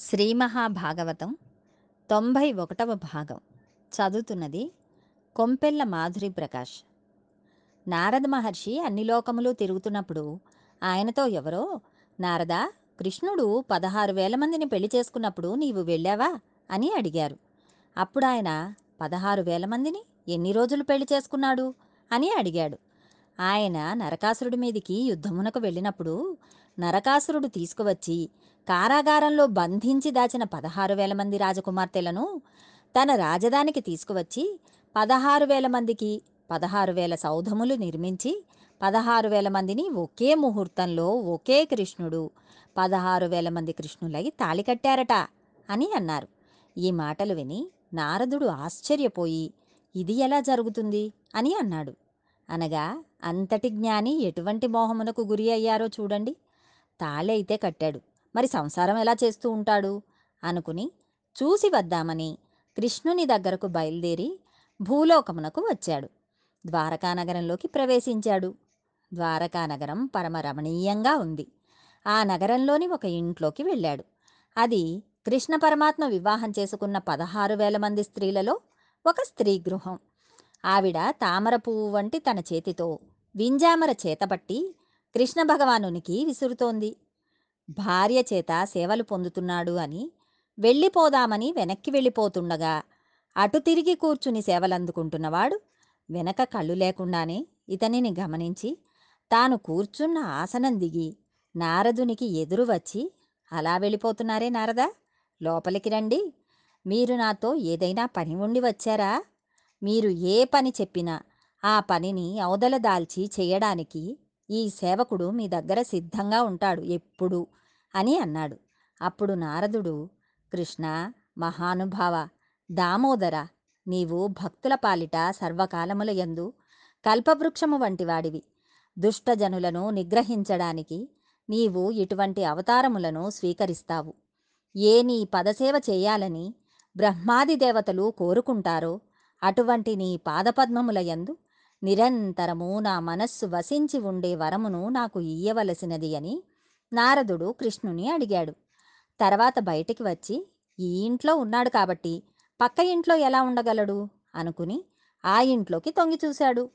శ్రీ మహాభాగవతం తొంభై ఒకటవ భాగం. చదువుతున్నది కొంపెల్ల మాధురి ప్రకాష్. నారద మహర్షి అన్ని లోకములు తిరుగుతున్నప్పుడు ఆయనతో ఎవరో నారద కృష్ణుడు పదహారు వేల మందిని పెళ్ళి చేసుకున్నప్పుడు నీవు వెళ్ళావా? అని అడిగారు. అప్పుడు ఆయన పదహారు వేల మందిని ఎన్ని రోజులు పెళ్ళి చేసుకున్నాడు? అని అడిగాడు. ఆయన నరకాసురుడి మీదికి యుద్ధమునకు వెళ్ళినప్పుడు నరకాసురుడు తీసుకువచ్చి కారాగారంలో బంధించి దాచిన పదహారు వేల మంది రాజకుమార్తెలను తన రాజధానికి తీసుకువచ్చి పదహారు వేల మందికి పదహారు వేల సౌధములు నిర్మించి పదహారు వేల మందిని ఒకే ముహూర్తంలో ఒకే కృష్ణుడు పదహారు వేల మంది కృష్ణులై తాళి కట్టారట అని అన్నారు. ఈ మాటలు విని నారదుడు ఆశ్చర్యపోయి ఇది ఎలా జరుగుతుంది? అని అన్నాడు. అనగా అంతటి జ్ఞాని ఎటువంటి మోహమునకు గురి అయ్యారో చూడండి. తాళైతే కట్టాడు. మరి సంసారం ఎలా చేస్తూ ఉంటాడు? అనుకుని చూసి వద్దామని కృష్ణుని దగ్గరకు బయలుదేరి భూలోకమునకు వచ్చాడు. ద్వారకానగరంలోకి ప్రవేశించాడు. ద్వారకానగరం పరమ రమణీయంగా ఉంది. ఆ నగరంలోని ఒక ఇంట్లోకి వెళ్ళాడు. అది కృష్ణ పరమాత్మ వివాహం చేసుకున్న పదహారు వేల మంది స్త్రీలలో ఒక స్త్రీ గృహం. ఆవిడ తామర పువ్వు వంటి తన చేతితో వింజామర చేతబట్టి కృష్ణ భగవానునికి విసురుతోంది. భార్య చేత సేవలు పొందుతున్నాడు అని వెళ్ళిపోదామని వెనక్కి వెళ్ళిపోతుండగా అటు తిరిగి కూర్చుని సేవలందుకుంటున్నవాడు వెనక కళ్ళు లేకుండానే ఇతనిని గమనించి తాను కూర్చున్న ఆసనం దిగి నారదునికి ఎదురు వచ్చి అలా వెళ్ళిపోతున్నారే నారదా లోపలికి రండి. మీరు నాతో ఏదైనా పని ఉండి వచ్చారా? మీరు ఏ పని చెప్పినా ఆ పనిని అవదల దాల్చి చేయడానికి ఈ సేవకుడు మీ దగ్గర సిద్ధంగా ఉంటాడు ఎప్పుడు? అని అన్నాడు. అప్పుడు నారదుడు కృష్ణ మహానుభావ దామోదర నీవు భక్తుల పాలిట సర్వకాలముల యందు కల్పవృక్షము వంటి వాడివి. దుష్టజనులను నిగ్రహించడానికి నీవు ఇటువంటి అవతారములను స్వీకరిస్తావు. ఏ నీ పదసేవ చేయాలని బ్రహ్మాది దేవతలు కోరుకుంటారో అటువంటి నీ పాదపద్మముల యందు నిరంతరము నా మనస్సు వసించి ఉండే వరమును నాకు ఇయ్యవలసినది అని నారదుడు కృష్ణుని అడిగాడు. తర్వాత బయటికి వచ్చి ఈ ఇంట్లో ఉన్నాడు కాబట్టి పక్క ఇంట్లో ఎలా ఉండగలడు? అనుకుని ఆ ఇంట్లోకి తొంగి చూశాడు.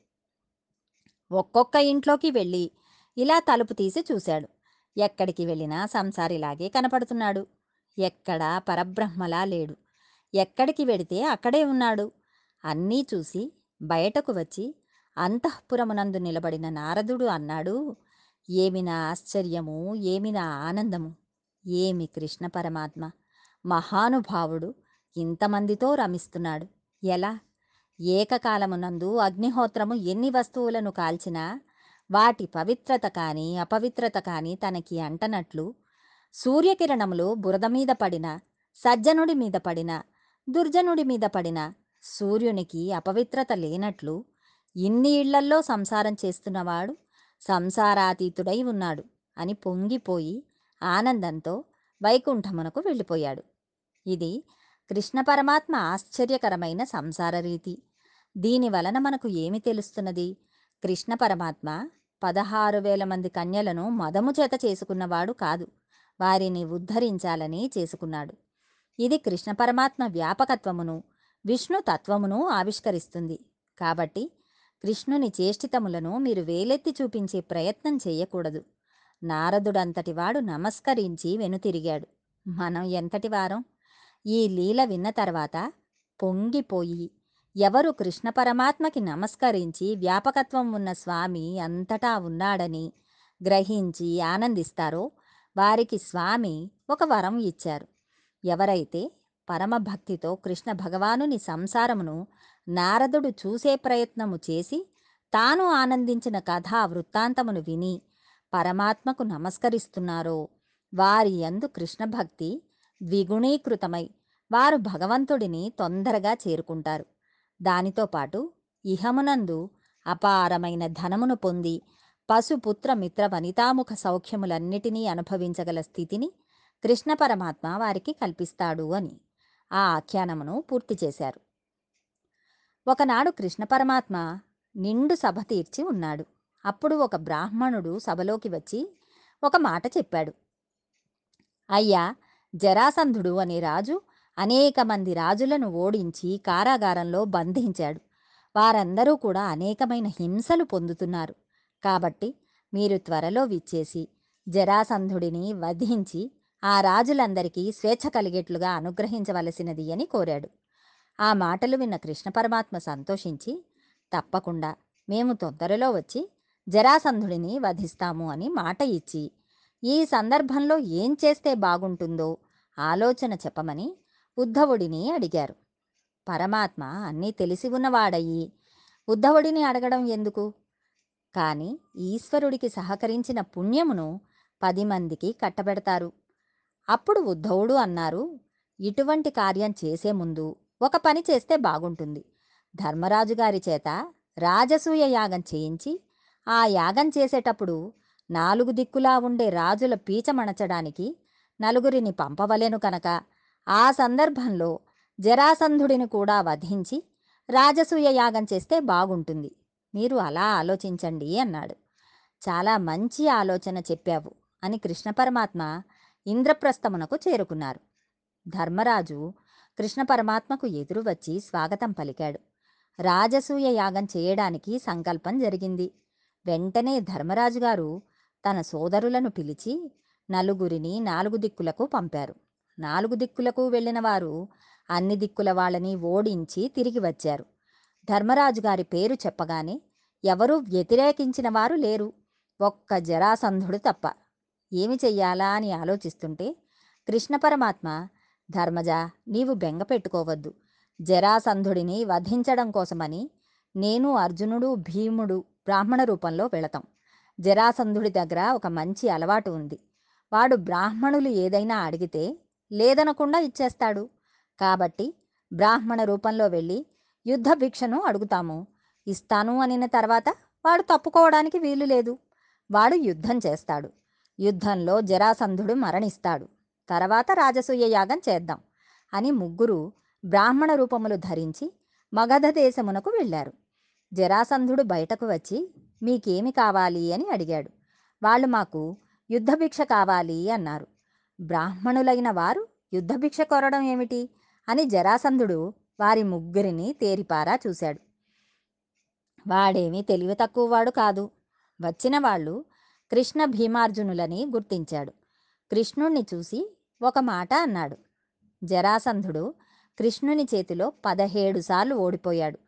ఒక్కొక్క ఇంట్లోకి వెళ్ళి ఇలా తలుపు తీసి చూశాడు. ఎక్కడికి వెళ్ళినా సంసారిలాగే కనపడుతున్నాడు. ఎక్కడా పరబ్రహ్మలా లేడు. ఎక్కడికి వెడితే అక్కడే ఉన్నాడు. అన్నీ చూసి బయటకు వచ్చి అంతఃపురమునందు నిలబడిన నారదుడు అన్నాడు ఏమి నా ఆశ్చర్యము? ఏమి నా ఆనందము? ఏమి కృష్ణ పరమాత్మ? మహానుభావుడు ఇంతమందితో రమిస్తున్నాడు. ఎలా? ఏకకాలమునందు అగ్నిహోత్రము ఎన్ని వస్తువులను కాల్చినా వాటి పవిత్రత కానీ అపవిత్రత కానీ తనకి అంటనట్లు సూర్యకిరణములు బురద మీద పడిన సజ్జనుడి మీద పడిన దుర్జనుడి మీద పడిన సూర్యునికి అపవిత్రత లేనట్లు ఇన్ని ఇళ్ళల్లో సంసారం చేస్తున్నవాడు సంసారాతీతుడై ఉన్నాడు అని పొంగిపోయి ఆనందంతో వైకుంఠమునకు వెళ్ళిపోయాడు. ఇది కృష్ణ పరమాత్మ ఆశ్చర్యకరమైన సంసార రీతి. దీని వలన మనకు ఏమి తెలుస్తున్నది? కృష్ణ పరమాత్మ పదహారు వేల మంది కన్యలను మదము చేత చేసుకున్నవాడు కాదు. వారిని ఉద్ధరించాలని చేసుకున్నాడు. ఇది కృష్ణ పరమాత్మ వ్యాపకత్వమును విష్ణు తత్వమును ఆవిష్కరిస్తుంది. కాబట్టి కృష్ణుని చేష్టితములను మీరు వేలెత్తి చూపించే ప్రయత్నం చేయకూడదు. నారదుడంతటివాడు నమస్కరించి వెనుతిరిగాడు. మనం ఎంతటి వారం? ఈ లీల విన్న తర్వాత పొంగిపోయి ఎవరు కృష్ణ పరమాత్మకి నమస్కరించి వ్యాపకత్వం ఉన్న స్వామి అంతటా ఉన్నాడని గ్రహించి ఆనందిస్తారో వారికి స్వామి ఒక వరం ఇచ్చారు. ఎవరైతే పరమభక్తితో కృష్ణ భగవానుని సంసారమును నారదుడు చూసే ప్రయత్నము చేసి తాను ఆనందించిన కథా వృత్తాంతమును విని పరమాత్మకు నమస్కరిస్తున్నారో. వారి యందు కృష్ణ భక్తి ద్విగుణీకృతమై వారు భగవంతుడిని తొందరగా చేరుకుంటారు. దానితో పాటు ఇహమునందు అపారమైన ధనమును పొంది పశుపుత్ర మిత్ర వనితాముఖ సౌఖ్యములన్నిటినీ అనుభవించగల స్థితిని కృష్ణ పరమాత్మ వారికి కల్పిస్తాడు అని. ఆ ఆఖ్యానమును పూర్తి చేశారు. ఒకనాడు కృష్ణ పరమాత్మ నిండు సభ తీర్చి ఉన్నాడు. అప్పుడు ఒక బ్రాహ్మణుడు సభలోకి వచ్చి ఒక మాట చెప్పాడు. అయ్యా జరాసంధుడు అనే రాజు అనేక మంది రాజులను ఓడించి కారాగారంలో బంధించాడు. వారందరూ కూడా అనేకమైన హింసలు పొందుతున్నారు. కాబట్టి మీరు త్వరలో విచ్చేసి జరాసంధుడిని వధించి ఆ రాజులందరికీ స్వేచ్ఛ కలిగేట్లుగా అనుగ్రహించవలసినది అని కోరాడు. ఆ మాటలు విన్న కృష్ణ పరమాత్మ సంతోషించి తప్పకుండా మేము తొందరలో వచ్చి జరాసంధుడిని వధిస్తాము అని మాట ఇచ్చి ఈ సందర్భంలో ఏం చేస్తే బాగుంటుందో ఆలోచన చెప్పమని ఉద్ధవుడిని అడిగారు. పరమాత్మ అన్నీ తెలిసి ఉన్నవాడయి ఉద్ధవుడిని అడగడం ఎందుకు? కానీ ఈశ్వరుడికి సహకరించిన పుణ్యమును పది మందికి కట్టబెడతారు. అప్పుడు ఉద్ధవుడు అన్నారు ఇటువంటి కార్యం చేసే ముందు ఒక పని చేస్తే బాగుంటుంది. ధర్మరాజు గారి చేత రాజసూయ యాగం చేయించి ఆ యాగం చేసేటప్పుడు నాలుగు దిక్కులా ఉండే రాజుల పీచమణచడానికి నలుగురిని పంపవలేను కనుక ఆ సందర్భంలో జరాసంధుడిని కూడా వధించి రాజసూయ యాగం చేస్తే బాగుంటుంది. మీరు అలా ఆలోచించండి అన్నాడు. చాలా మంచి ఆలోచన చెప్పావు అని కృష్ణ పరమాత్మ ఇంద్రప్రస్థమునకు చేరుకున్నారు. ధర్మరాజు కృష్ణ పరమాత్మకు ఎదురు వచ్చి స్వాగతం పలికాడు. రాజసూయ యాగం చేయడానికి సంకల్పం జరిగింది. వెంటనే ధర్మరాజు గారు తన సోదరులను పిలిచి నలుగురిని నాలుగు దిక్కులకు పంపారు. నాలుగు దిక్కులకు వెళ్ళిన వారు అన్ని దిక్కుల వాళ్ళని ఓడించి తిరిగి వచ్చారు. ధర్మరాజు గారి పేరు చెప్పగానే ఎవరూ వ్యతిరేకించిన వారు లేరు. ఒక్క జరాసంధుడు తప్ప ఏమి చెయ్యాలా అని ఆలోచిస్తుంటే కృష్ణ పరమాత్మ ధర్మజ నీవు బెంగ పెట్టుకోవద్దు. జరాసంధుడిని వధించడం కోసమని నేను అర్జునుడు భీముడు బ్రాహ్మణ రూపంలో వెళతాం. జరాసంధుడి దగ్గర ఒక మంచి అలవాటు ఉంది. వాడు బ్రాహ్మణులు ఏదైనా అడిగితే లేదనకుండా ఇచ్చేస్తాడు. కాబట్టి బ్రాహ్మణ రూపంలో వెళ్ళి యుద్ధ భిక్షను అడుగుతాము. ఇస్తాను అనిన తర్వాత వాడు తప్పుకోవడానికి వీలు లేదు. వాడు యుద్ధం చేస్తాడు. యుద్ధంలో జరాసంధుడు మరణిస్తాడు. తర్వాత రాజసూయ యాగం చేద్దాం అని ముగ్గురు బ్రాహ్మణ రూపములు ధరించి మగధ దేశమునకు వెళ్ళారు. జరాసంధుడు బయటకు వచ్చి మీకేమి కావాలి? అని అడిగాడు. వాళ్ళు మాకు యుద్ధభిక్ష కావాలి అన్నారు. బ్రాహ్మణులైన వారు యుద్ధభిక్ష కొరడం ఏమిటి? అని జరాసంధుడు వారి ముగ్గురిని తేరిపారా చూశాడు. వాడేమీ తెలివి తక్కువ వాడు కాదు. వచ్చిన వాళ్ళు కృష్ణ భీమార్జునులని గుర్తించాడు. కృష్ణుణ్ణి చూసి ఒక మాట అన్నాడు. జరాసంధుడు కృష్ణుని చేతిలో పదహేడు సార్లు ఓడిపోయాడు.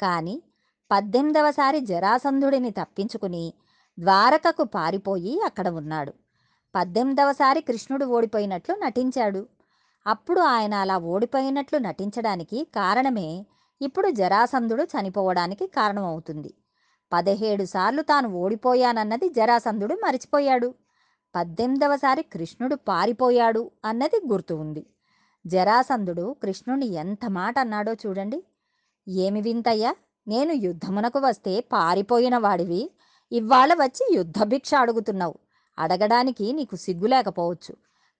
కానీ పద్దెనిమిదవసారి జరాసంధుడిని తప్పించుకుని ద్వారకకు పారిపోయి అక్కడ ఉన్నాడు. పద్దెనిమిదవసారి కృష్ణుడు ఓడిపోయినట్లు నటించాడు. అప్పుడు ఆయన అలా ఓడిపోయినట్లు నటించడానికి కారణమే ఇప్పుడు జరాసంధుడు చనిపోవడానికి కారణమవుతుంది. పదిహేడు సార్లు తాను ఓడిపోయానన్నది జరాసంధుడు మరిచిపోయాడు. పద్దెనిమిదవసారి కృష్ణుడు పారిపోయాడు అన్నది గుర్తు ఉంది. జరాసంధుడు కృష్ణుని ఎంత మాట అన్నాడో చూడండి. ఏమి వింతయ్యా నేను యుద్ధమునకు వస్తే పారిపోయిన వాడివి ఇవాళ వచ్చి యుద్ధభిక్ష అడుగుతున్నావు. అడగడానికి నీకు సిగ్గు లేకపోవచ్చు.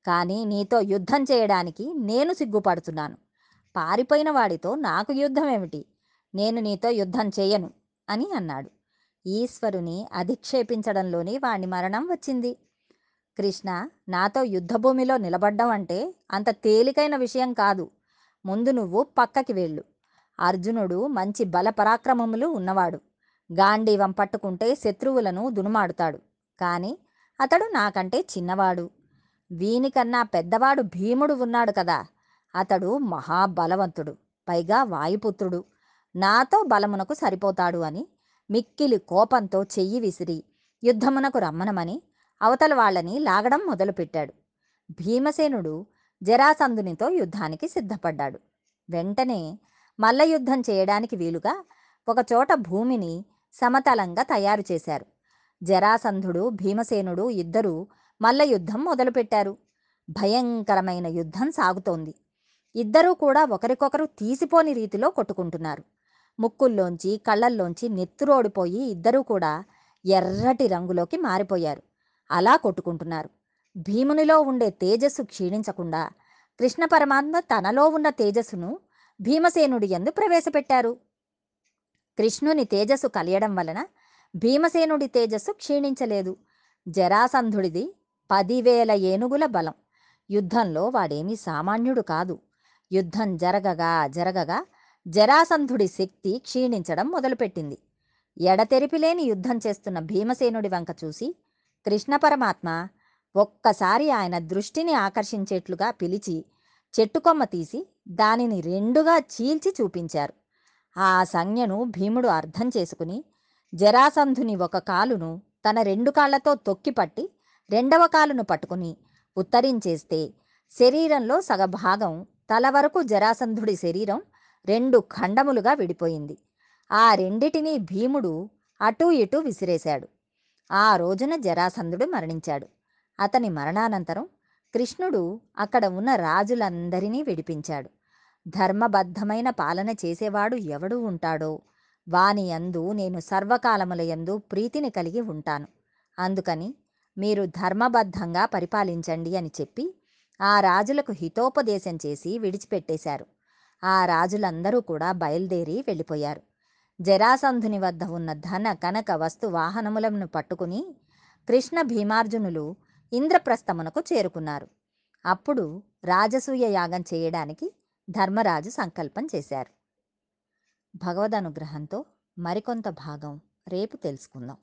కానీ నీతో యుద్ధం చేయడానికి నేను సిగ్గుపడుతున్నాను. పారిపోయిన వాడితో నాకు యుద్ధం ఏమిటి నేను నీతో యుద్ధం చేయను అని అన్నాడు. ఈశ్వరుని అధిక్షేపించడంలోని వాణ్ణి మరణం వచ్చింది. కృష్ణ నాతో యుద్ధభూమిలో నిలబడ్డం అంటే అంత తేలికైన విషయం కాదు. ముందు నువ్వు పక్కకి వెళ్ళు. అర్జునుడు మంచి బలపరాక్రమములు ఉన్నవాడు. గాంధీవం పట్టుకుంటే శత్రువులను దునుమాడుతాడు. కానీ అతడు నాకంటే చిన్నవాడు. వీనికన్నా పెద్దవాడు భీముడు ఉన్నాడు కదా. అతడు మహాబలవంతుడు. పైగా వాయుపుత్రుడు. నాతో బలమునకు సరిపోతాడు అని మిక్కిలి కోపంతో చెయ్యి విసిరి యుద్ధమునకు రమ్మనమని అవతల వాళ్ళని లాగడం మొదలుపెట్టాడు. భీమసేనుడు జరాసంధునితో యుద్ధానికి సిద్ధపడ్డాడు. వెంటనే మల్ల యుద్ధం చేయడానికి వీలుగా ఒకచోట భూమిని సమతలంగా తయారు చేశారు. జరాసంధుడు భీమసేనుడు ఇద్దరూ మల్ల యుద్ధం మొదలుపెట్టారు. భయంకరమైన యుద్ధం సాగుతోంది. ఇద్దరూ కూడా ఒకరికొకరు తీసిపోని రీతిలో కొట్టుకుంటున్నారు. ముక్కుల్లోంచి కళ్ళల్లోంచి నెత్తురోడిపోయి ఇద్దరూ కూడా ఎర్రటి రంగులోకి మారిపోయారు. అలా కొట్టుకుంటున్నారు. భీమునిలో ఉండే తేజస్సు క్షీణించకుండా కృష్ణ పరమాత్మ తనలో ఉన్న తేజస్సును భీమసేనుడి ఎందు ప్రవేశపెట్టారు. కృష్ణుని తేజస్సు కలియడం వలన భీమసేనుడి తేజస్సు క్షీణించలేదు. జరాసంధుడిది పదివేల ఏనుగుల బలం. యుద్ధంలో వాడేమీ సామాన్యుడు కాదు. యుద్ధం జరగగా జరగగా జరాసంధుడి శక్తి క్షీణించడం మొదలుపెట్టింది. ఎడతెరిపిలేని యుద్ధం చేస్తున్న భీమసేనుడి వంక చూసి కృష్ణ పరమాత్మ ఒక్కసారి ఆయన దృష్టిని ఆకర్షించేట్లుగా పిలిచి చెట్టుకొమ్మ తీసి దానిని రెండుగా చీల్చి చూపించారు. ఆ సంజ్ఞను భీముడు అర్థం చేసుకుని జరాసంధుని ఒక కాలును తన రెండు కాళ్ళతో తొక్కిపట్టి రెండవ కాలును పట్టుకుని ఉత్తరించేస్తే శరీరంలో సగభాగం తల వరకు జరాసంధుడి శరీరం రెండు ఖండములుగా విడిపోయింది. ఆ రెండిటినీ భీముడు అటూ ఇటూ విసిరేశాడు. ఆ రోజున జరాసంధుడు మరణించాడు. అతని మరణానంతరం కృష్ణుడు అక్కడ ఉన్న రాజులందరినీ విడిపించాడు. ధర్మబద్ధమైన పాలన చేసేవాడు ఎవడు ఉంటాడో వాని యందు నేను సర్వకాలముల యందు ప్రీతిని కలిగి ఉంటాను. అందుకని మీరు ధర్మబద్ధంగా పరిపాలించండి అని చెప్పి ఆ రాజులకు హితోపదేశం చేసి విడిచిపెట్టేశారు. ఆ రాజులందరూ కూడా బయలుదేరి వెళ్ళిపోయారు. జరాసంధుని వద్ద ఉన్న ధన కనక వస్తు వాహనములను పట్టుకుని కృష్ణ భీమార్జునులు ఇంద్రప్రస్థమునకు చేరుకున్నారు. అప్పుడు రాజసూయ యాగం చేయడానికి ధర్మరాజు సంకల్పం చేశారు. భగవద్ అనుగ్రహంతో మరికొంత భాగం రేపు తెలుసుకుందాం.